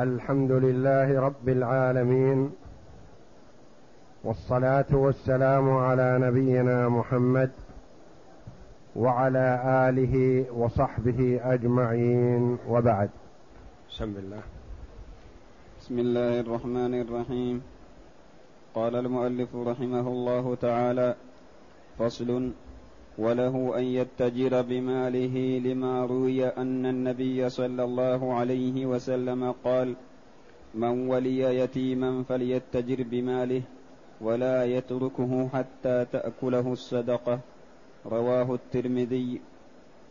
الحمد لله رب العالمين والصلاة والسلام على نبينا محمد وعلى آله وصحبه أجمعين وبعد. بسم الله. بسم الله الرحمن الرحيم. قال المؤلف رحمه الله تعالى فصل وله أن يتجر بماله لما روي أن النبي صلى الله عليه وسلم قال من ولي يتيما فليتجر بماله ولا يتركه حتى تأكله الصدقة. رواه الترمذي.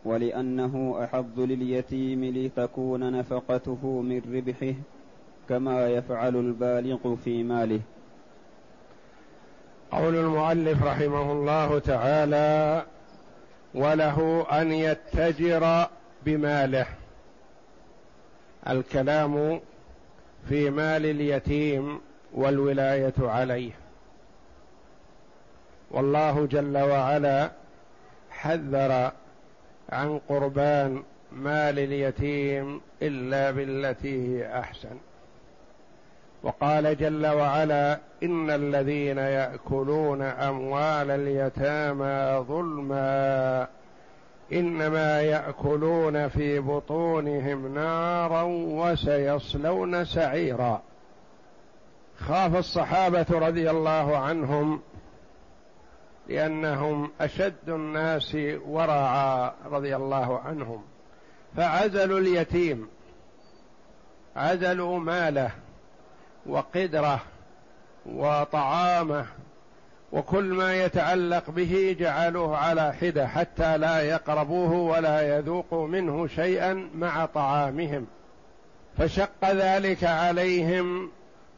ولأنه أحظ لليتيم لتكون نفقته من ربحه كما يفعل البالغ في ماله. قول المؤلف رحمه الله تعالى وله أن يتجر بماله. الكلام في مال اليتيم والولاية عليه. والله جل وعلا حذر عن قربان مال اليتيم إلا بالتي هي أحسن. وقال جل وعلا إن الذين يأكلون أموال اليتامى ظلما إنما يأكلون في بطونهم نارا وسيصلون سعيرا. خاف الصحابة رضي الله عنهم لأنهم أشد الناس ورعا رضي الله عنهم. فعزلوا اليتيم عزلوا ماله وقدره وطعامه وكل ما يتعلق به جعلوه على حدة حتى لا يقربوه ولا يذوقوا منه شيئا مع طعامهم. فشق ذلك عليهم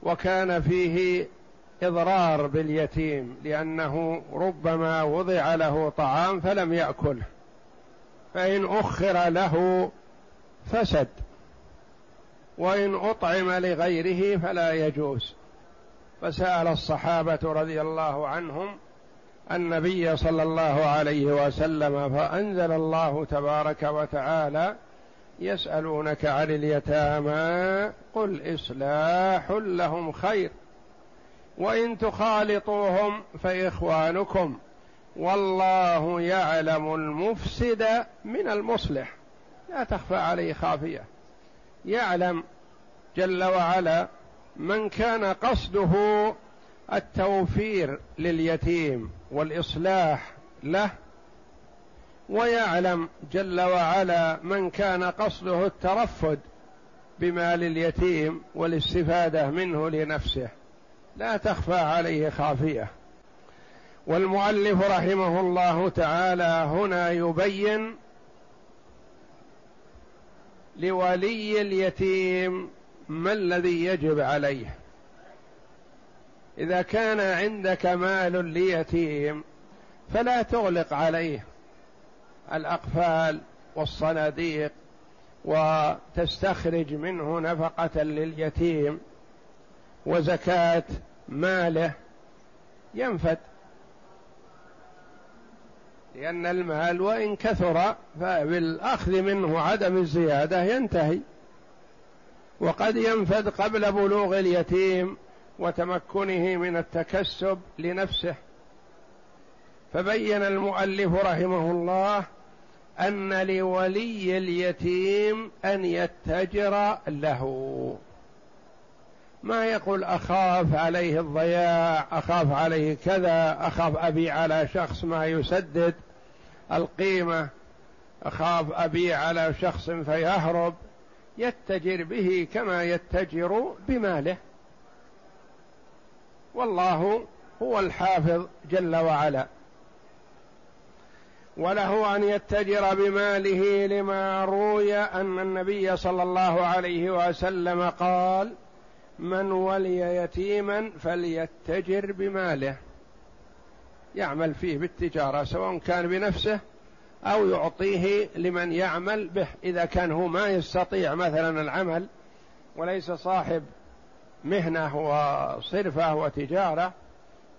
وكان فيه إضرار باليتيم لأنه ربما وضع له طعام فلم يأكله. فإن أخر له فسد. وإن أطعم لغيره فلا يجوز. فسأل الصحابة رضي الله عنهم النبي صلى الله عليه وسلم فأنزل الله تبارك وتعالى يسألونك عن اليتامى قل إصلاح لهم خير وإن تخالطوهم فإخوانكم والله يعلم المفسد من المصلح. لا تخفى عليه خافية. يعلم جل وعلا من كان قصده التوفير لليتيم والإصلاح له ويعلم جل وعلا من كان قصده الترفد بمال اليتيم والاستفادة منه لنفسه. لا تخفى عليه خافية. والمؤلف رحمه الله تعالى هنا يبين لولي اليتيم ما الذي يجب عليه؟ إذا كان عندك مال ليتيم فلا تغلق عليه الأقفال والصناديق وتستخرج منه نفقة لليتيم وزكاة ماله. ينفد. لأن المال وإن كثر فبالأخذ منه عدم الزيادة ينتهي. وقد ينفد قبل بلوغ اليتيم وتمكنه من التكسب لنفسه. فبين المؤلف رحمه الله أن لولي اليتيم أن يتجر له. ما يقول أخاف عليه الضياع أخاف عليه كذا أخاف ابيع على شخص ما يسدد القيمة أخاف ابيع على شخص فيهرب. يتجر به كما يتجر بماله. والله هو الحافظ جل وعلا. وله أن يتجر بماله لما روي أن النبي صلى الله عليه وسلم قال من ولي يتيما فليتجر بماله. يعمل فيه بالتجارة سواء كان بنفسه أو يعطيه لمن يعمل به. إذا كان هو ما يستطيع مثلا العمل وليس صاحب مهنة وصرفة وتجارة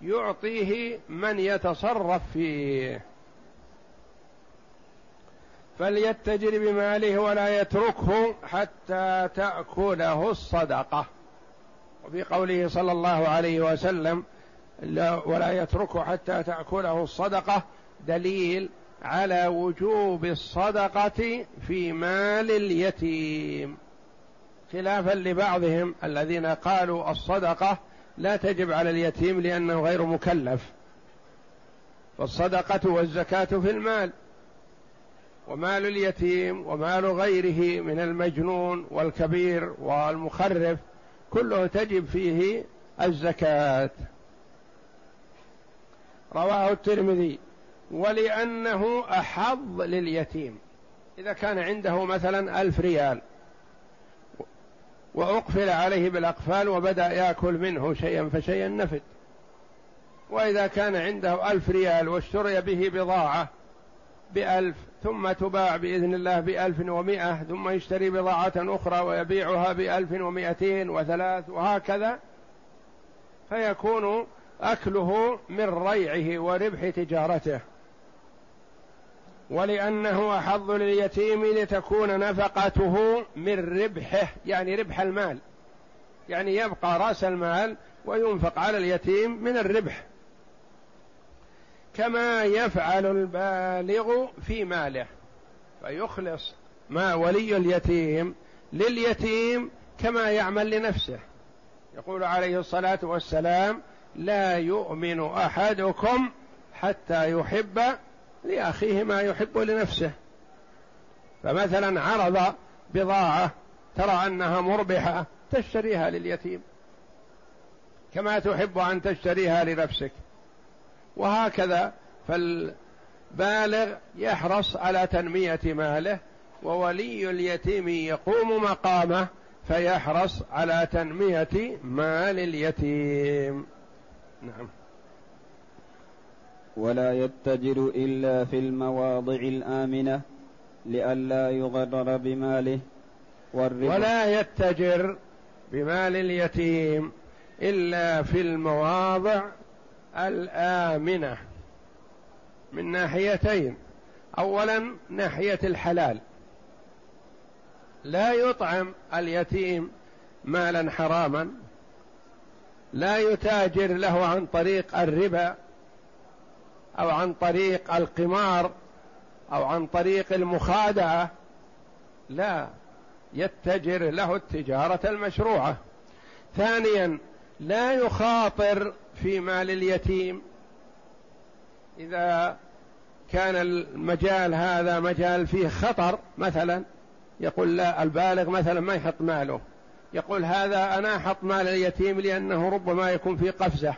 يعطيه من يتصرف فيه. فليتجر بماله ولا يتركه حتى تأكله الصدقة. وفي قوله صلى الله عليه وسلم ولا يتركه حتى تأكله الصدقة دليل على وجوب الصدقة في مال اليتيم. خلافا لبعضهم الذين قالوا الصدقة لا تجب على اليتيم لأنه غير مكلف. فالصدقة والزكاة في المال. ومال اليتيم ومال غيره من المجنون والكبير والمخرف كله تجب فيه الزكاة. رواه الترمذي ولأنه أحظ لليتيم. إذا كان عنده مثلا ألف ريال وأقفل عليه بالأقفال وبدأ يأكل منه شيئا فشيئا نفد. وإذا كان عنده ألف ريال واشتري به بضاعة بألف ثم تباع بإذن الله بألف ومائة ثم يشتري بضاعة أخرى ويبيعها بألف ومائتين وثلاث وهكذا. فيكون أكله من ريعه وربح تجارته. ولأنه أحظ لليتيم لتكون نفقته من ربحه يعني ربح المال. يعني يبقى رأس المال وينفق على اليتيم من الربح. كما يفعل البالغ في ماله. فيخلص ما ولي اليتيم لليتيم كما يعمل لنفسه. يقول عليه الصلاة والسلام لا يؤمن أحدكم حتى يحب لأخيه ما يحب لنفسه. فمثلا عرض بضاعة ترى أنها مربحة تشتريها لليتيم. كما تحب أن تشتريها لنفسك. وهكذا فالبالغ يحرص على تنمية ماله وولي اليتيم يقوم مقامه فيحرص على تنمية مال اليتيم. نعم. ولا يتجر إلا في المواضع الآمنة لئلا يغرر بماله. والربا ولا يتجر بمال اليتيم إلا في المواضع الآمنة من ناحيتين. اولا ناحية الحلال. لا يطعم اليتيم مالا حراما. لا يتاجر له عن طريق الربا أو عن طريق القمار أو عن طريق المخادعة. لا يتجر له التجارة المشروعة. ثانيا لا يخاطر في مال اليتيم. إذا كان المجال هذا مجال فيه خطر مثلا يقول لا البالغ مثلا ما يحط ماله. يقول هذا أنا أحط مال اليتيم لأنه ربما يكون في قفزة.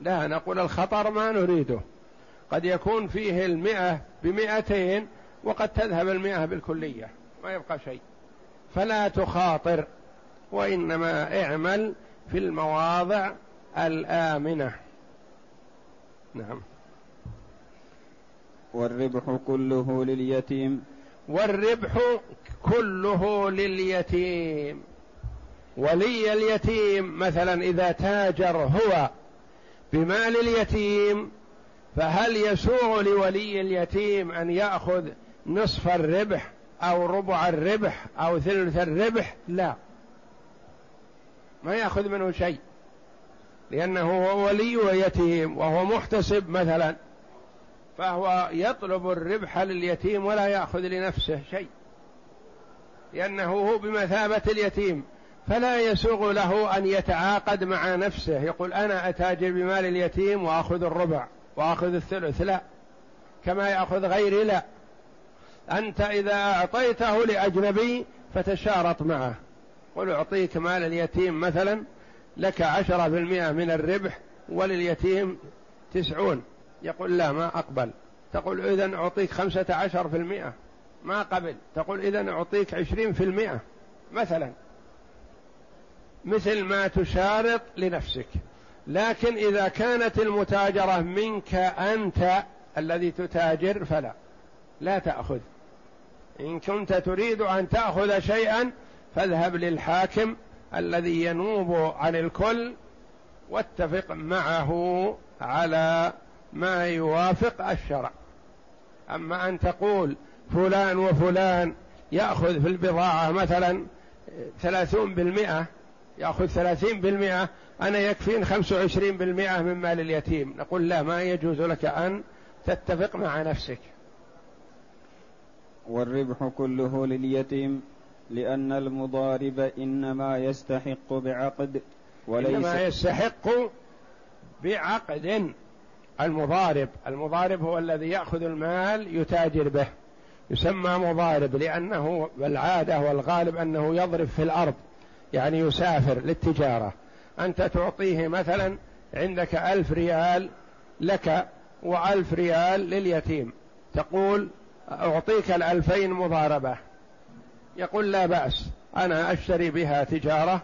لا نقول الخطر ما نريده. قد يكون فيه المئة بمئتين وقد تذهب المئة بالكلية ما يبقى شيء. فلا تخاطر وإنما اعمل في المواضع الآمنة. نعم. والربح كله لليتيم. والربح كله لليتيم. ولي اليتيم مثلا إذا تاجر هو بمال اليتيم فهل يسوغ لولي اليتيم أن يأخذ نصف الربح أو ربع الربح أو ثلث الربح؟ لا. ما يأخذ منه شيء. لأنه هو ولي يتيم وهو محتسب مثلا فهو يطلب الربح لليتيم ولا يأخذ لنفسه شيء لأنه هو بمثابة اليتيم فلا يسوغ له أن يتعاقد مع نفسه يقول أنا أتاجر بمال اليتيم وأخذ الربع وأخذ الثلث لا كما يأخذ غيري لا أنت إذا أعطيته لأجنبي فتشارط معه قل أعطيك مال اليتيم مثلا لك عشرة في المئة من الربح ولليتيم تسعون. يقول لا ما أقبل. تقول إذا أعطيك خمسة عشر في المئة. ما قبل. تقول إذا أعطيك عشرين في المئة. مثلا. مثل ما تشارط لنفسك. لكن إذا كانت المتاجرة منك أنت الذي تتاجر فلا. لا تأخذ. إن كنت تريد أن تأخذ شيئا فاذهب للحاكم الذي ينوب عن الكل واتفق معه على ما يوافق الشرع. أما أن تقول فلان وفلان يأخذ في البضاعة مثلا ثلاثون بالمئة يأخذ ثلاثين بالمئة أنا يكفين خمس وعشرين بالمئة من مال اليتيم. نقول لا ما يجوز لك أن تتفق مع نفسك. والربح كله لليتيم. لأن المضارب إنما يستحق بعقد وليس إنما يستحق بعقد. المضارب المضارب هو الذي يأخذ المال يتاجر به. يسمى مضارب لأنه بالعادة والغالب أنه يضرب في الأرض يعني يسافر للتجارة. أنت تعطيه مثلا عندك ألف ريال لك وألف ريال لليتيم. تقول أعطيك الألفين مضاربة. يقول لا بأس أنا أشتري بها تجارة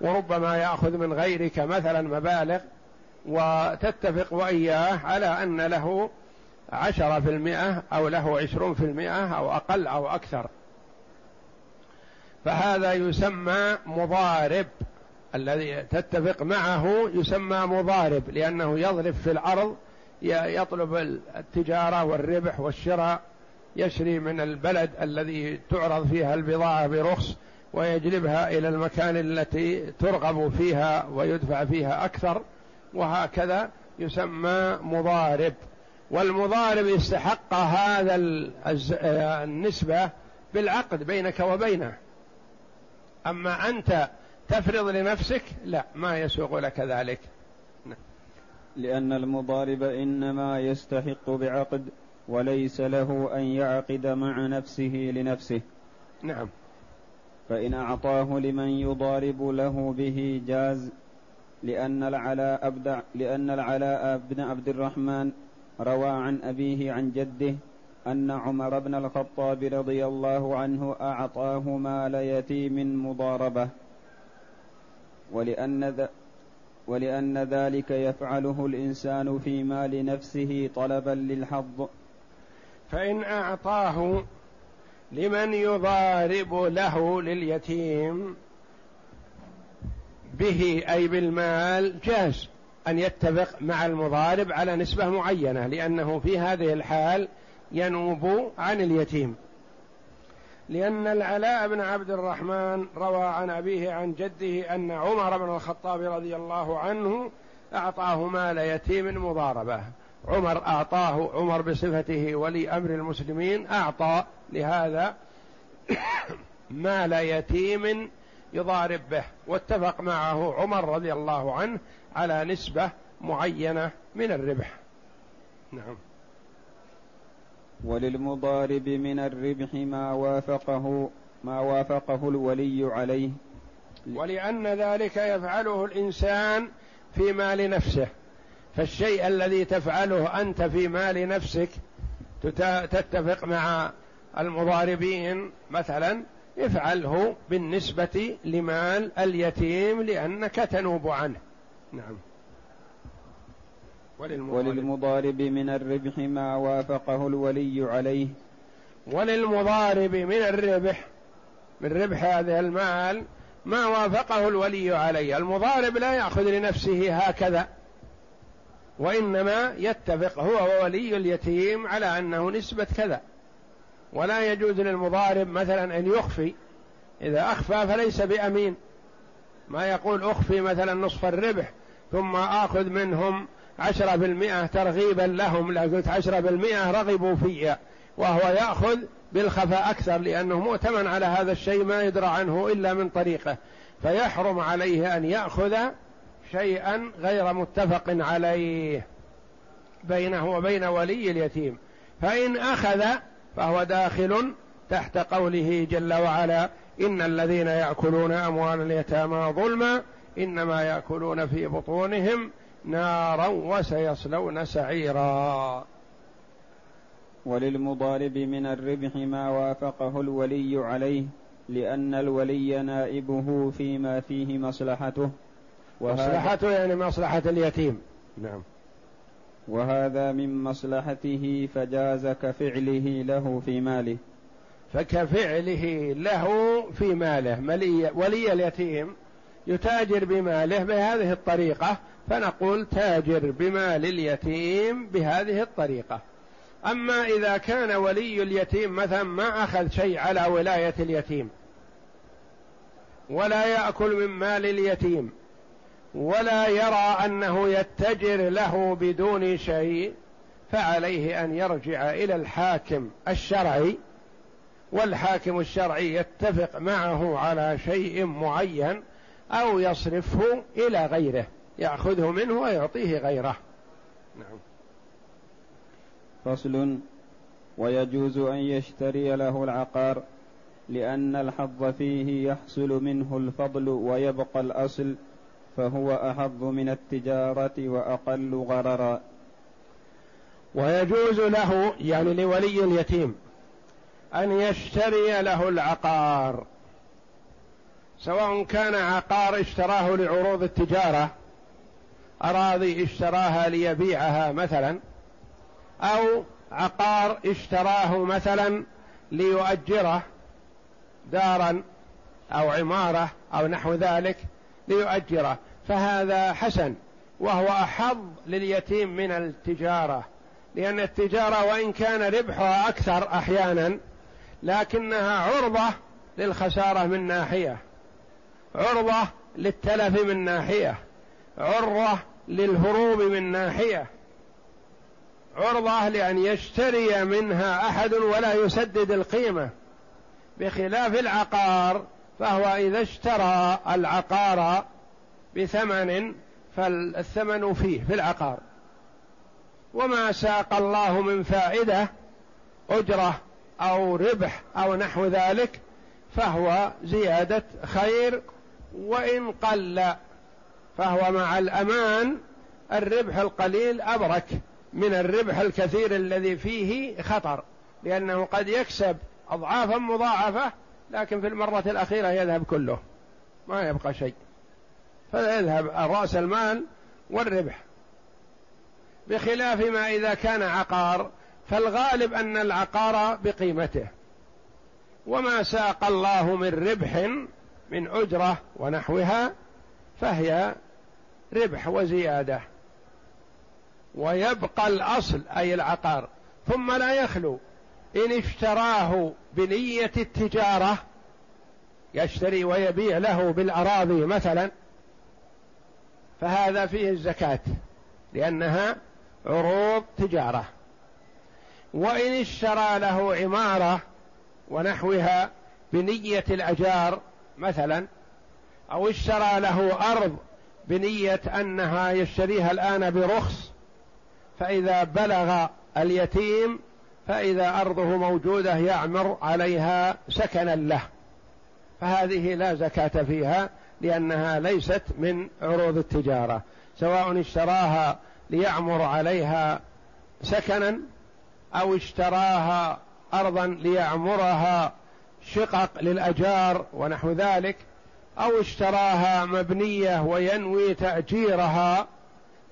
وربما يأخذ من غيرك مثلا مبالغ وتتفق وإياه على أن له عشرة في المئة أو له عشرون في المئة أو أقل أو أكثر. فهذا يسمى مضارب الذي تتفق معه يسمى مضارب لأنه يضرب في الأرض يطلب التجارة والربح والشراء. يشري من البلد الذي تعرض فيها البضاعة برخص ويجلبها إلى المكان التي ترغب فيها ويدفع فيها أكثر وهكذا يسمى مضارب. والمضارب استحق هذا النسبة بالعقد بينك وبينه. أما أنت تفرض لنفسك لا ما يسوق لك ذلك. لأن المضارب إنما يستحق بعقد. وليس له أن يعقد مع نفسه لنفسه. نعم. فإن أعطاه لمن يضارب له به جاز لأن العلاء أبدع لأن العلاء بن عبد الرحمن روى عن أبيه عن جده أن عمر بن الخطاب رضي الله عنه أعطاه مال يتيم مضاربة. ولأن ذ... ولأن ذلك يفعله الإنسان في مال نفسه طلبا للحظ فإن أعطاه لمن يضارب له لليتيم به أي بالمال جاز أن يتفق مع المضارب على نسبة معينة لأنه في هذه الحال ينوب عن اليتيم. لأن العلاء بن عبد الرحمن روى عن أبيه عن جده أن عمر بن الخطاب رضي الله عنه أعطاه مال يتيم مضاربة. عمر أعطاه عمر بصفته ولي أمر المسلمين أعطى لهذا مال يتيم يضارب به. واتفق معه عمر رضي الله عنه على نسبة معينة من الربح. نعم. وللمضارب من الربح ما وافقه ما وافقه الولي عليه. ولأن ذلك يفعله الإنسان في مال نفسه. فالشيء الذي تفعله أنت في مال نفسك تتفق مع المضاربين مثلا افعله بالنسبة لمال اليتيم لأنك تنوب عنه. نعم. وللمضارب, وللمضارب من الربح ما وافقه الولي عليه. وللمضارب من الربح من ربح هذا المال ما وافقه الولي عليه. المضارب لا يأخذ لنفسه هكذا. وإنما يتفق هو وولي اليتيم على أنه نسبة كذا. ولا يجوز للمضارب مثلا أن يخفي. إذا أخفى فليس بأمين. ما يقول أخفي مثلا نصف الربح ثم آخذ منهم عشرة بالمئة ترغيبا لهم. لو قلت عشرة بالمئة رغبوا في وهو يأخذ بالخفاء أكثر لأنه مؤتمن على هذا الشيء ما يدرى عنه إلا من طريقه. فيحرم عليه أن يأخذ شيئا غير متفق عليه بينه وبين ولي اليتيم. فإن أخذ فهو داخل تحت قوله جل وعلا إن الذين يأكلون أموال اليتامى ظلما إنما يأكلون في بطونهم نارا وسيصلون سعيرا. وللمضارب من الربح ما وافقه الولي عليه لأن الولي نائبه فيما فيه مصلحته. مصلحته يعني مصلحة اليتيم. نعم. وهذا من مصلحته فجاز كفعله له في ماله. فكفعله له في ماله. ملي ولي اليتيم يتاجر بماله بهذه الطريقة فنقول تاجر بمال اليتيم بهذه الطريقة. أما إذا كان ولي اليتيم مثلا ما أخذ شيء على ولاية اليتيم ولا يأكل من مال اليتيم ولا يرى أنه يتجر له بدون شيء فعليه أن يرجع إلى الحاكم الشرعي والحاكم الشرعي يتفق معه على شيء معين أو يصرفه إلى غيره يأخذه منه ويعطيه غيره. نعم. فصل. ويجوز أن يشتري له العقار لأن الحظ فيه يحصل منه الفضل ويبقى الأصل فهو أحظ من التجارة وأقل غررا. ويجوز له يعني لولي اليتيم أن يشتري له العقار سواء كان عقار اشتراه لعروض التجارة أراضي اشتراها ليبيعها مثلا أو عقار اشتراه مثلا ليؤجره دارا أو عمارة أو نحو ذلك ليؤجره فهذا حسن وهو أحظ لليتيم من التجارة لأن التجارة وإن كان ربحها أكثر أحيانا لكنها عرضة للخسارة من ناحية عرضة للتلف من ناحية عرضة للهروب من ناحية عرضة لأن يشتري منها أحد ولا يسدد القيمة بخلاف العقار فهو إذا اشترى العقار بثمن فالثمن فيه في العقار. وما ساق الله من فائدة أجرة أو ربح أو نحو ذلك فهو زيادة خير وإن قل فهو مع الأمان الربح القليل أبرك من الربح الكثير الذي فيه خطر لأنه قد يكسب أضعافا مضاعفة لكن في المرة الأخيرة يذهب كله. ما يبقى شيء. فيذهب رأس المال والربح. بخلاف ما إذا كان عقار فالغالب أن العقار بقيمته. وما ساق الله من ربح من أجرة ونحوها فهي ربح وزيادة. ويبقى الأصل أي العقار. ثم لا يخلو. إن اشتراه بنية التجارة يشتري ويبيع له بالأراضي مثلا فهذا فيه الزكاة لأنها عروض تجارة. وإن اشترى له عمارة ونحوها بنية الأجار مثلا أو اشترى له أرض بنية أنها يشتريها الآن برخص فإذا بلغ اليتيم فإذا أرضه موجودة يعمر عليها سكنا له. فهذه لا زكاة فيها لأنها ليست من عروض التجارة. سواء اشتراها ليعمر عليها سكنا أو اشتراها أرضا ليعمرها شقق للأجار ونحو ذلك أو اشتراها مبنية وينوي تأجيرها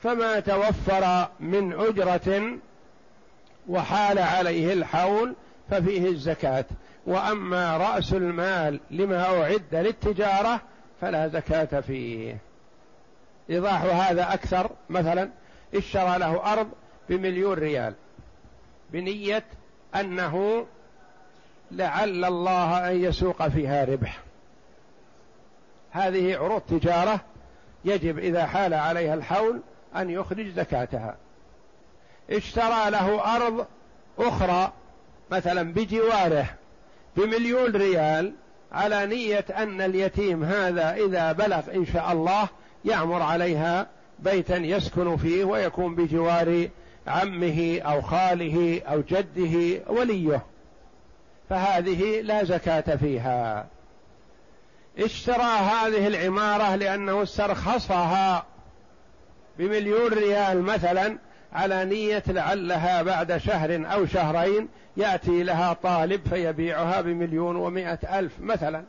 فما توفر من أجرة وحال عليه الحول ففيه الزكاة. وأما رأس المال لما أعد للتجارة فلا زكاة فيه. إيضاح هذا أكثر مثلا إشترى له أرض بمليون ريال. بنية أنه لعل الله أن يسوق فيها ربح. هذه عروض تجارة يجب إذا حال عليها الحول أن يخرج زكاتها. اشترى له أرض أخرى مثلا بجواره بمليون ريال على نية أن اليتيم هذا إذا بلغ إن شاء الله يعمر عليها بيتا يسكن فيه ويكون بجوار عمه أو خاله أو جده وليه. فهذه لا زكاة فيها. اشترى هذه العمارة لأنه استرخصها بمليون ريال مثلا على نية لعلها بعد شهر أو شهرين يأتي لها طالب فيبيعها بمليون ومائة ألف مثلا.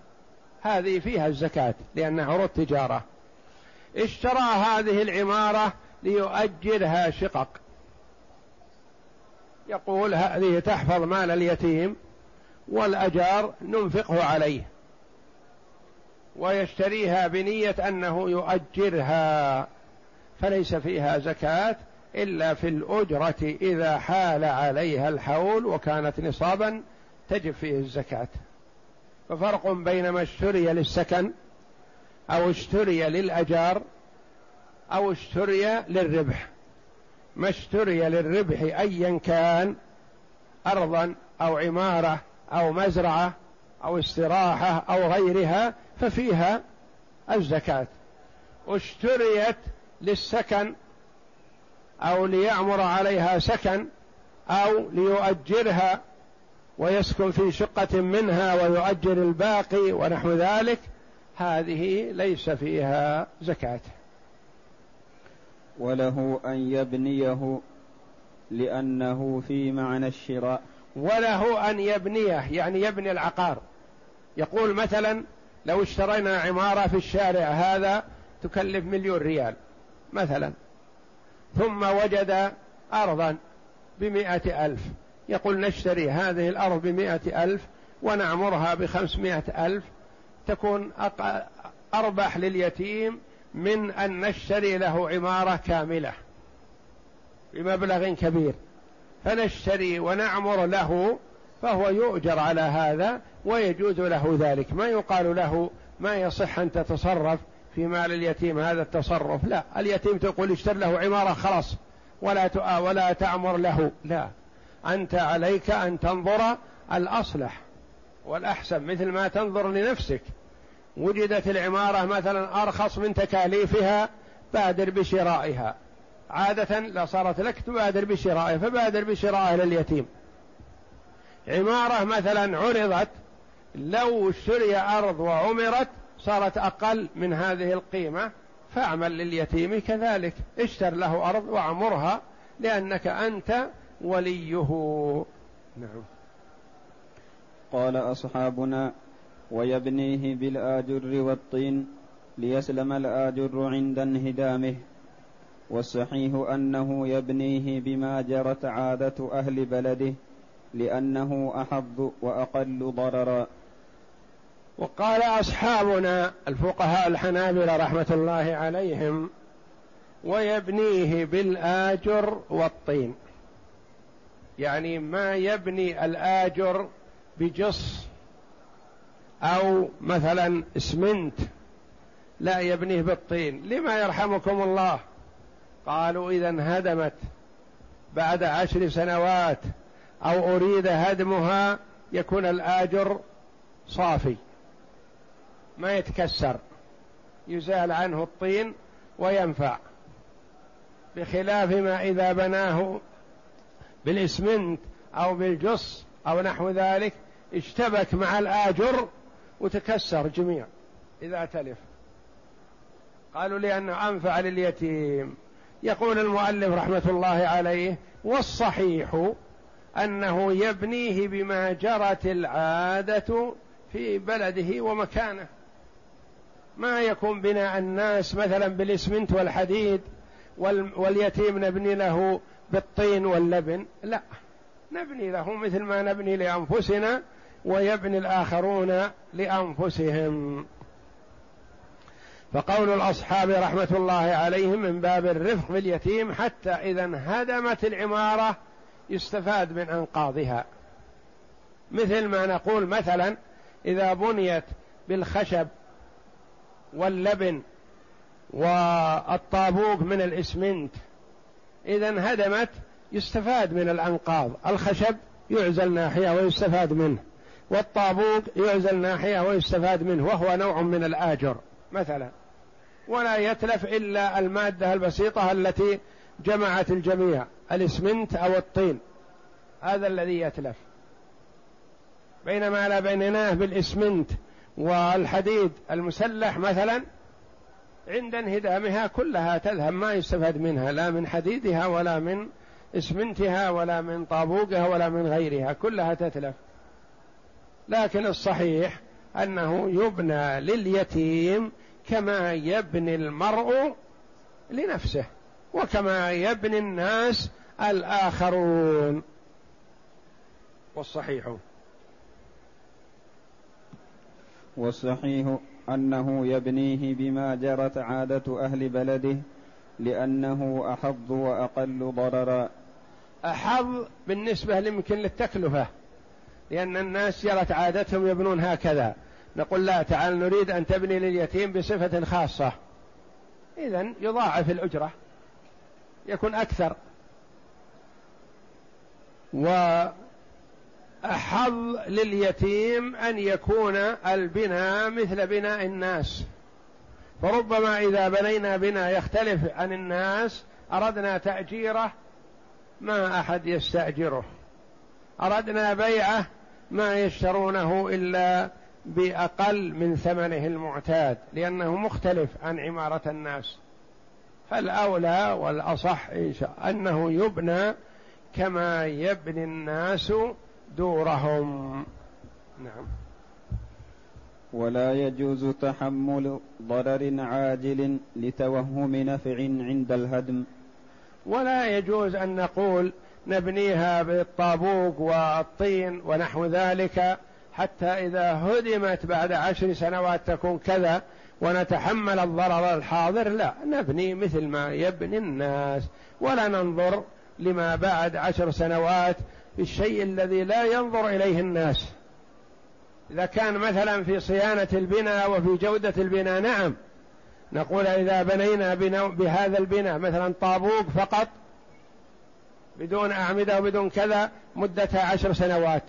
هذه فيها الزكاة لأنها عروض تجارة. اشترى هذه العمارة ليؤجرها شقق. يقول هذه تحفظ مال اليتيم والأجار ننفقه عليه. ويشتريها بنية أنه يؤجرها. فليس فيها زكاة إلا في الأجرة إذا حال عليها الحول وكانت نصابا تجب فيه الزكاة. ففرق بين ما اشتري للسكن أو اشتري للأجار أو اشتري للربح. ما اشتري للربح أيا كان أرضا أو عمارة أو مزرعة أو استراحة أو غيرها ففيها الزكاة. اشتريت للسكن أو ليعمر عليها سكن أو ليؤجرها ويسكن في شقة منها ويؤجر الباقي ونحو ذلك هذه ليس فيها زكاة. وله أن يبنيه لأنه في معنى الشراء. وله أن يبنيه يعني يبني العقار. يقول مثلا لو اشترينا عمارة في الشارع هذا تكلف مليون ريال مثلا. ثم وجد أرضا بمائة ألف. يقول نشتري هذه الأرض بمائة ألف ونعمرها بخمسمائة ألف. تكون أربح لليتيم من أن نشتري له عمارة كاملة بمبلغ كبير. فنشتري ونعمر له فهو يؤجر على هذا ويجوز له ذلك. ما يقال له ما يصح أن تتصرف في مال اليتيم هذا التصرف؟ لا. اليتيم تقول اشتر له عمارة خلاص. ولا ولا تعمر له. لا. أنت عليك أن تنظر الأصلح. والأحسن مثل ما تنظر لنفسك. وجدت العمارة مثلا أرخص من تكاليفها بادر بشرائها. عادة لا صارت لك تبادر بشرائها فبادر بشرائها لليتيم عمارة مثلا عرضت لو اشتري أرض وعمرت صارت أقل من هذه القيمة فاعمل لليتيم كذلك. اشتر له أرض وعمرها لأنك أنت وليه. نعم. قال أصحابنا ويبنيه بالآجر والطين ليسلم الآجر عند انهدامه. والصحيح أنه يبنيه بما جرت عادة أهل بلده لأنه أحظ وأقل ضررا. وقال أصحابنا الفقهاء الحنابلة رحمة الله عليهم ويبنيه بالآجر والطين. يعني ما يبني الآجر بجص أو مثلا اسمنت لا يبنيه بالطين. لما يرحمكم الله؟ قالوا إذا انهدمت بعد عشر سنوات أو أريد هدمها يكون الآجر صافي. ما يتكسر. يزال عنه الطين وينفع. بخلاف ما إذا بناه بالإسمنت أو بالجص أو نحو ذلك اشتبك مع الآجر وتكسر جميع إذا تلف قالوا لأنه أنفع لليتيم. يقول المؤلف رحمة الله عليه والصحيح أنه يبنيه بما جرت العادة في بلده ومكانه. ما يكون بناء الناس مثلا بالإسمنت والحديد واليتيم نبني له بالطين واللبن. لا نبني له مثل ما نبني لأنفسنا ويبني الآخرون لأنفسهم. فقول الأصحاب رحمة الله عليهم من باب الرفق باليتيم حتى إذا انهدمت العمارة يستفاد من أنقاضها. مثل ما نقول مثلا إذا بنيت بالخشب واللبن والطابوق من الإسمنت. إذا انهدمت يستفاد من الأنقاض. الخشب يعزل ناحية ويستفاد منه. والطابوق يعزل ناحية ويستفاد منه وهو نوع من الآجر مثلا. ولا يتلف إلا المادة البسيطة التي جمعت الجميع الإسمنت أو الطين. هذا الذي يتلف. بينما لا بينناه بالإسمنت. والحديد المسلح مثلا عند انهدامها كلها تذهب ما يستفاد منها لا من حديدها ولا من إسمنتها ولا من طابوقها ولا من غيرها كلها تتلف. لكن الصحيح أنه يبنى لليتيم كما يبني المرء لنفسه وكما يبني الناس الآخرون. والصحيح والصحيح أنه يبنيه بما جرت عادة أهل بلده لأنه أحظ وأقل ضررا. أحظ بالنسبة يمكن للتكلفة لأن الناس جرت عادتهم يبنون هكذا. نقول لا تعال نريد أن تبني لليتيم بصفة خاصة. إذا يضاعف الأجرة يكون أكثر. وأحظ لليتيم أن يكون البناء مثل بناء الناس. فربما إذا بنينا بناء يختلف عن الناس أردنا تأجيره ما أحد يستأجره. أردنا بيعه ما يشترونه إلا بأقل من ثمنه المعتاد لأنه مختلف عن عمارة الناس. فالأولى والأصح إن شاء أنه يبنى كما يبني الناس دورهم. نعم. ولا يجوز تحمل ضرر عاجل لتوهم نفع عند الهدم. ولا يجوز أن نقول نبنيها بالطابوق والطين ونحو ذلك حتى إذا هدمت بعد عشر سنوات تكون كذا ونتحمل الضرر الحاضر. لا نبني مثل ما يبني الناس. ولا ننظر لما بعد عشر سنوات في الشيء الذي لا ينظر إليه الناس. إذا كان مثلا في صيانة البناء وفي جودة البناء نعم. نقول إذا بنينا بهذا البناء مثلا طابوق فقط بدون أعمدة وبدون كذا مدتها عشر سنوات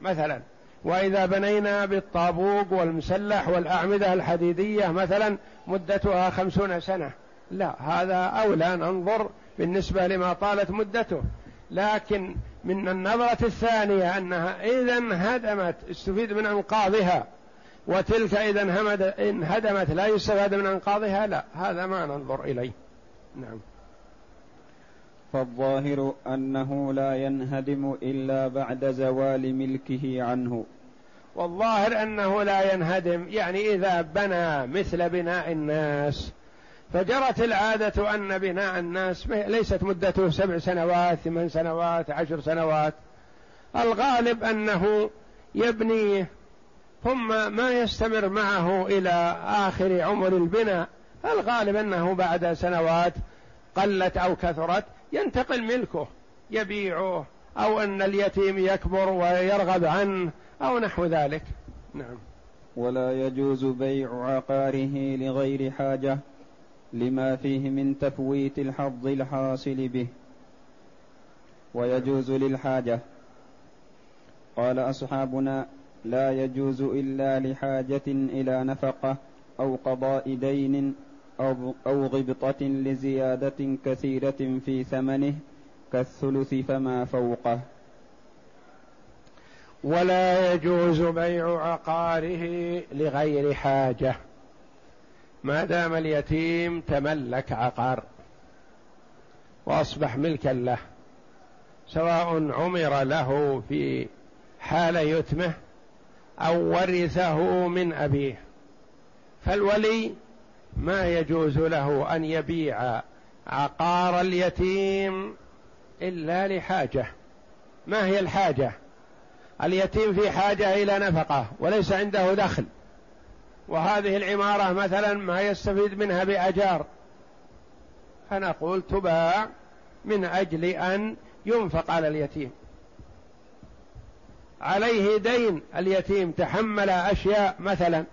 مثلا. وإذا بنينا بالطابوق والمسلح والأعمدة الحديدية مثلا مدتها خمسون سنة. لا هذا أولى ننظر بالنسبة لما طالت مدته. لكن من النظرة الثانية أنها إذا انهدمت استفيد من أنقاضها. وتلك إذا انهدمت لا يستفاد من أنقاضها لا. هذا ما ننظر إليه. نعم. فالظاهر أنه لا ينهدم إلا بعد زوال ملكه عنه. والظاهر أنه لا ينهدم يعني إذا بنى مثل بناء الناس فجرت العادة أن بناء الناس ليست مدته سبع سنوات ثمان سنوات عشر سنوات. الغالب أنه يبنيه ثم ما يستمر معه إلى آخر عمر البناء. الغالب أنه بعد سنوات قلت أو كثرت ينتقل ملكه يبيعه أو أن اليتيم يكبر ويرغب عنه أو نحو ذلك. نعم. ولا يجوز بيع عقاره لغير حاجة. لما فيه من تفويت الحظ الحاصل به ويجوز للحاجة. قال أصحابنا لا يجوز إلا لحاجة إلى نفقة أو قضاء دين أو, غبطة لزيادة كثيرة في ثمنه كالثلث فما فوقه. ولا يجوز بيع عقاره لغير حاجة. ما دام اليتيم تملك عقار وأصبح ملكا له سواء عمر له في حال يتمه أو ورثه من أبيه. فالولي ما يجوز له أن يبيع عقار اليتيم إلا لحاجة. ما هي الحاجة؟ اليتيم في حاجة إلى نفقة وليس عنده دخل. وهذه العمارة مثلا ما يستفيد منها بأجار. فنقول تباع من أجل أن ينفق على اليتيم. عليه دين اليتيم تحمل أشياء مثلا.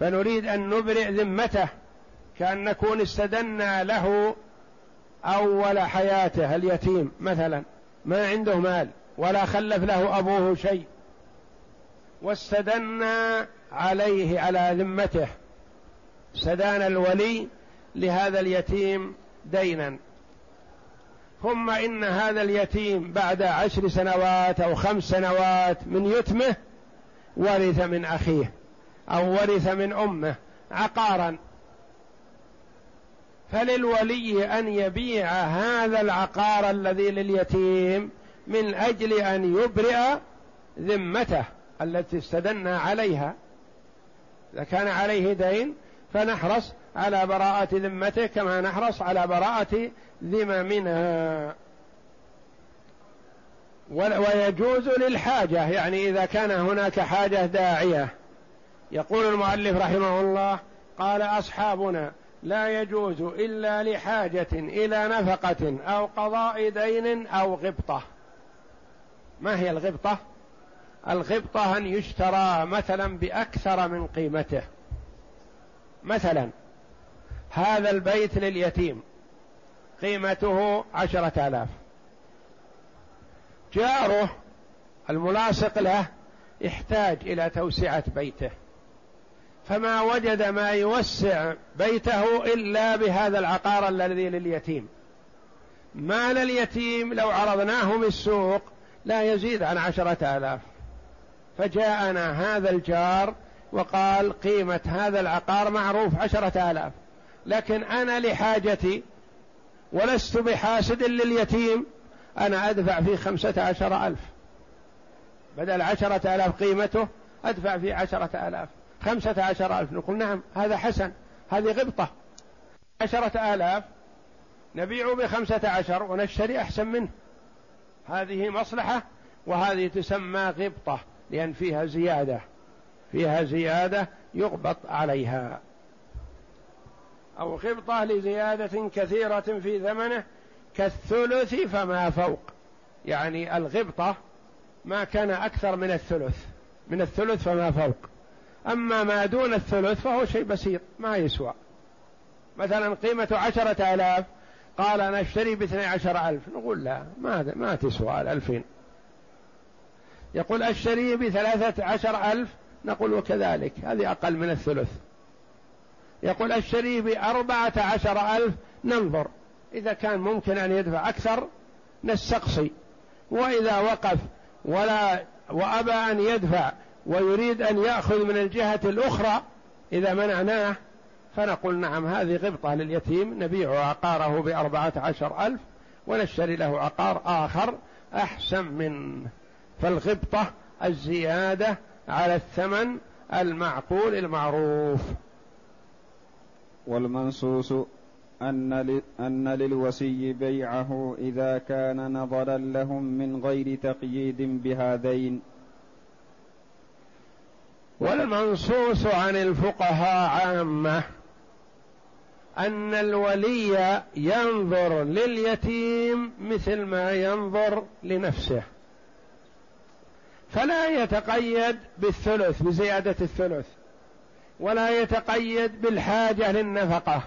فنريد أن نبرئ ذمته كأن نكون استدنا له أول حياته اليتيم مثلا. ما عنده مال ولا خلف له أبوه شيء. واستدنا عليه على ذمته. استدان الولي لهذا اليتيم دينا. ثم إن هذا اليتيم بعد عشر سنوات أو خمس سنوات من يتمه ورث من أخيه أو ورث من أمه عقارا. فللولي أن يبيع هذا العقار الذي لليتيم من أجل أن يبرئ ذمته التي استدنا عليها. إذا كان عليه دين فنحرص على براءة ذمته كما نحرص على براءة ذممنا ويجوز للحاجة يعني إذا كان هناك حاجة داعية. يقول المؤلف رحمه الله قال أصحابنا لا يجوز إلا لحاجة إلى نفقة أو قضاء دين أو غبطة. ما هي الغبطة؟ الغبطة أن يشترى مثلا بأكثر من قيمته. مثلا هذا البيت لليتيم قيمته عشرة آلاف. جاره الملاصق له يحتاج إلى توسعة بيته. فما وجد ما يوسع بيته إلا بهذا العقار الذي لليتيم. مال اليتيم لو عرضناه بالسوق لا يزيد عن عشرة آلاف. فجاءنا هذا الجار وقال قيمة هذا العقار معروف عشرة آلاف. لكن أنا لحاجتي ولست بحاسد لليتيم أنا أدفع فيه خمسة عشر ألف. بدل عشرة آلاف قيمته أدفع فيه عشرة آلاف. خمسة عشر ألف نقول نعم هذا حسن هذه غبطة. عشرة آلاف نبيع بخمسة عشر ونشتري أحسن منه. هذه مصلحة وهذه تسمى غبطة. لأن فيها زيادة فيها زيادة يغبط عليها. أو غبطة لزيادة كثيرة في ثمنه كالثلث فما فوق. يعني الغبطة ما كان أكثر من الثلث من الثلث فما فوق. أما ما دون الثلث فهو شيء بسيط ما يسوى. مثلا قيمة عشرة آلاف قال أنا أشتري باثني عشر ألف نقول لا ما, ما تسوى الألفين. يقول أشتري بثلاثة عشر ألف نقول وكذلك هذه أقل من الثلث. يقول أشتري بأربعة عشر ألف ننظر إذا كان ممكن أن يدفع أكثر نستقصي. وإذا وقف ولا وأبى أن يدفع ويريد أن يأخذ من الجهة الأخرى إذا منعناه فنقول نعم هذه غبطة لليتيم نبيع عقاره بأربعة عشر ألف ونشتري له عقار آخر أحسن منه. فالغبطة الزيادة على الثمن المعقول المعروف. والمنصوص أن, أن للوسي بيعه إذا كان نظرا لهم من غير تقييد بهذين. والمنصوص عن الفقهاء عامة أن الولي ينظر لليتيم مثل ما ينظر لنفسه. فلا يتقيد بالثلث بزيادة الثلث. ولا يتقيد بالحاجة للنفقة.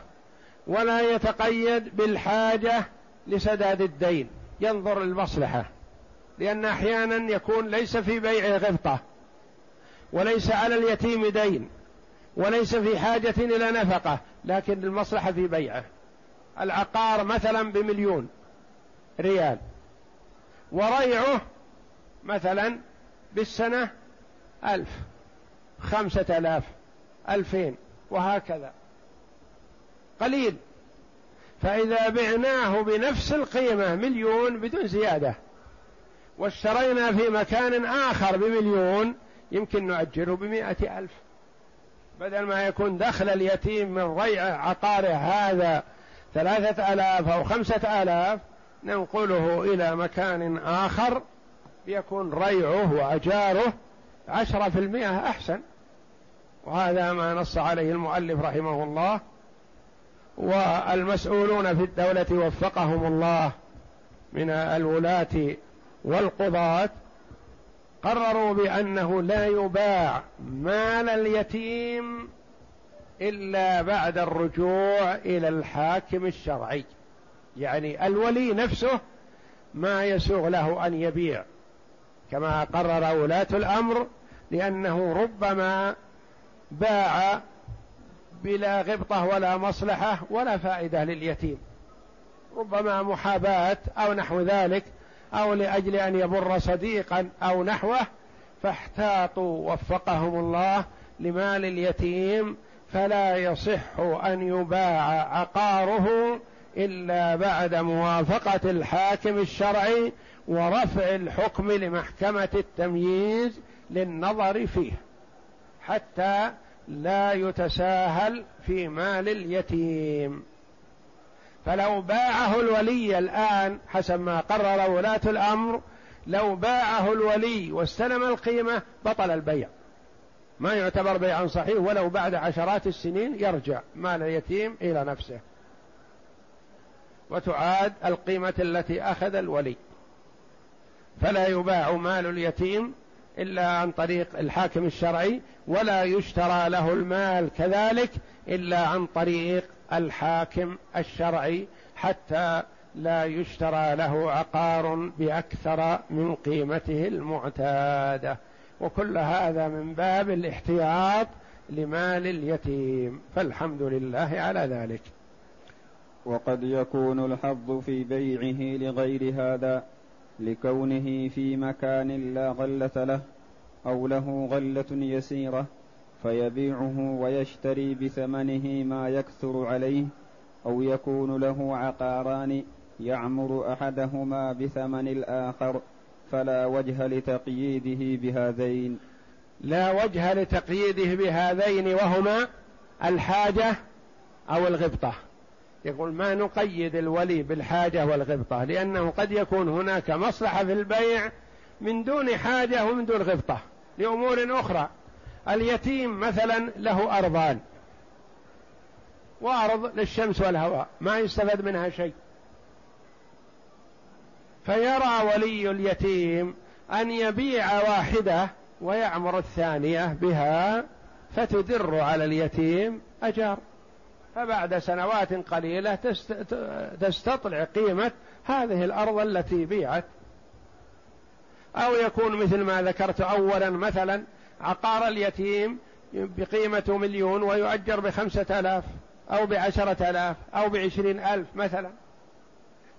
ولا يتقيد بالحاجة لسداد الدين. ينظر المصلحة لأن أحيانا يكون ليس في بيع غبطة. وليس على اليتيم دين. وليس في حاجة إلى نفقة. لكن المصلحة في بيعه. العقار مثلا بمليون ريال. وريعه مثلا بالسنة ألف خمسة آلاف ألفين وهكذا. قليل. فإذا بعناه بنفس القيمة مليون بدون زيادة واشترينا في مكان آخر بمليون يمكن نؤجره بمائة ألف. بدل ما يكون دخل اليتيم من ريع عقاره هذا ثلاثة آلاف أو خمسة آلاف ننقله إلى مكان آخر يكون ريعه وأجاره عشرة في المئة أحسن. وهذا ما نص عليه المؤلف رحمه الله. والمسؤولون في الدولة وفقهم الله من الولاة والقضاة قرروا بأنه لا يباع مال اليتيم إلا بعد الرجوع إلى الحاكم الشرعي. يعني الولي نفسه ما يسوغ له أن يبيع. كما قرر ولاة الأمر لأنه ربما باع بلا غبطة ولا مصلحة ولا فائدة لليتيم. ربما محاباة أو نحو ذلك أو لأجل أن يبر صديقا أو نحوه فاحتاطوا وفقهم الله لمال اليتيم فلا يصح أن يباع عقاره إلا بعد موافقة الحاكم الشرعي ورفع الحكم لمحكمة التمييز للنظر فيه حتى لا يتساهل في مال اليتيم. فلو باعه الولي الآن حسب ما قرر ولاة الأمر لو باعه الولي واستلم القيمة بطل البيع. ما يعتبر بيعا صحيح ولو بعد عشرات السنين يرجع مال اليتيم إلى نفسه. وتعاد القيمة التي أخذ الولي. فلا يباع مال اليتيم إلا عن طريق الحاكم الشرعي ولا يشترى له المال كذلك إلا عن طريق الحاكم الشرعي حتى لا يشترى له عقار بأكثر من قيمته المعتادة. وكل هذا من باب الاحتياط لمال اليتيم. فالحمد لله على ذلك. وقد يكون الحظ في بيعه لغير هذا. لكونه في مكان لا غلة له أو له غلة يسيرة فيبيعه ويشتري بثمنه ما يكثر عليه أو يكون له عقاران يعمر أحدهما بثمن الآخر فلا وجه لتقييده بهذين. لا وجه لتقييده بهذين وهما الحاجة أو الغبطة. يقول ما نقيد الولي بالحاجة والغبطة لأنه قد يكون هناك مصلحة في البيع من دون حاجة ومن دون غبطة لأمور أخرى. اليتيم مثلا له أرضان وأرض للشمس والهواء ما يستفاد منها شيء. فيرى ولي اليتيم أن يبيع واحدة ويعمر الثانية بها فتدر على اليتيم أجار. فبعد سنوات قليلة تستطلع قيمة هذه الأرض التي بيعت. أو يكون مثل ما ذكرت اولا مثلا عقار اليتيم بقيمة مليون ويؤجر بخمسة آلاف أو بعشرة آلاف أو بعشرين ألف مثلا.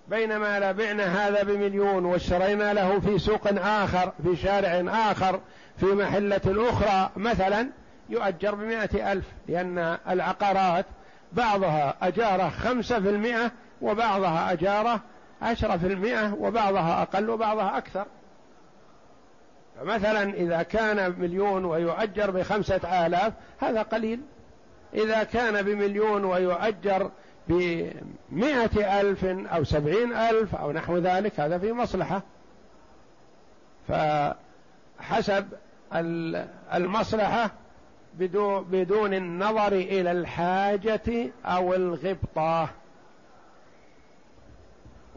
بينما لا بعنا هذا بمليون واشترينا له في سوق آخر في شارع آخر في محلة أخرى مثلا يؤجر بمائة ألف لأن العقارات بعضها أجارة خمسة في المئة وبعضها أجارة عشرة في المئة وبعضها أقل وبعضها أكثر. فمثلا إذا كان مليون ويؤجر بخمسة آلاف هذا قليل. إذا كان بمليون ويؤجر بمائة ألف أو سبعين ألف أو نحو ذلك هذا في مصلحة. فحسب المصلحة بدون النظر إلى الحاجة أو الغبطة.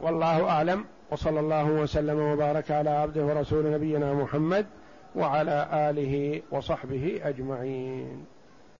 والله أعلم. وصلى الله وسلم وبارك على عبده ورسول نبينا محمد وعلى آله وصحبه أجمعين.